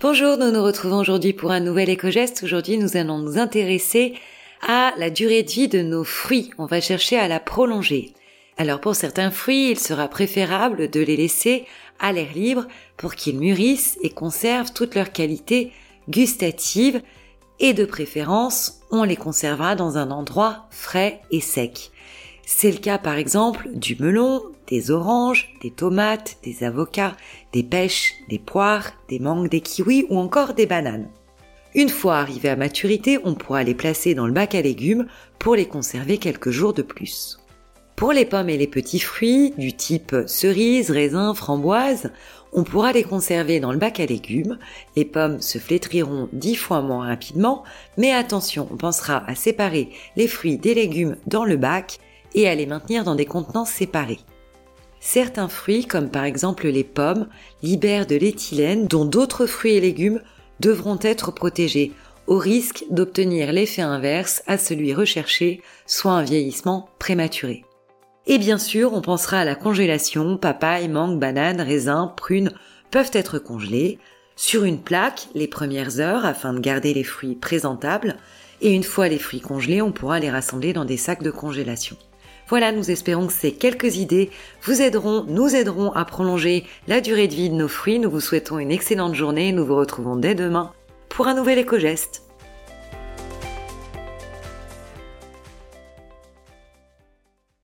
Bonjour, nous nous retrouvons aujourd'hui pour un nouvel éco-geste. Aujourd'hui, nous allons nous intéresser à la durée de vie de nos fruits. On va chercher à la prolonger. Alors pour certains fruits, il sera préférable de les laisser à l'air libre pour qu'ils mûrissent et conservent toutes leurs qualités gustatives et de préférence, on les conservera dans un endroit frais et sec. C'est le cas par exemple du melon, des oranges, des tomates, des avocats, des pêches, des poires, des mangues, des kiwis ou encore des bananes. Une fois arrivés à maturité, on pourra les placer dans le bac à légumes pour les conserver quelques jours de plus. Pour les pommes et les petits fruits du type cerises, raisins, framboises, on pourra les conserver dans le bac à légumes. Les pommes se flétriront dix fois moins rapidement, mais attention, on pensera à séparer les fruits des légumes dans le bac et à les maintenir dans des contenants séparés. Certains fruits, comme par exemple les pommes, libèrent de l'éthylène dont d'autres fruits et légumes devront être protégés, au risque d'obtenir l'effet inverse à celui recherché, soit un vieillissement prématuré. Et bien sûr, on pensera à la congélation, papaye, mangue, banane, raisin, prunes peuvent être congelés sur une plaque les premières heures afin de garder les fruits présentables, et une fois les fruits congelés, on pourra les rassembler dans des sacs de congélation. Voilà, nous espérons que ces quelques idées vous aideront, nous aideront à prolonger la durée de vie de nos fruits. Nous vous souhaitons une excellente journée. Nous vous retrouvons dès demain pour un nouvel éco-geste.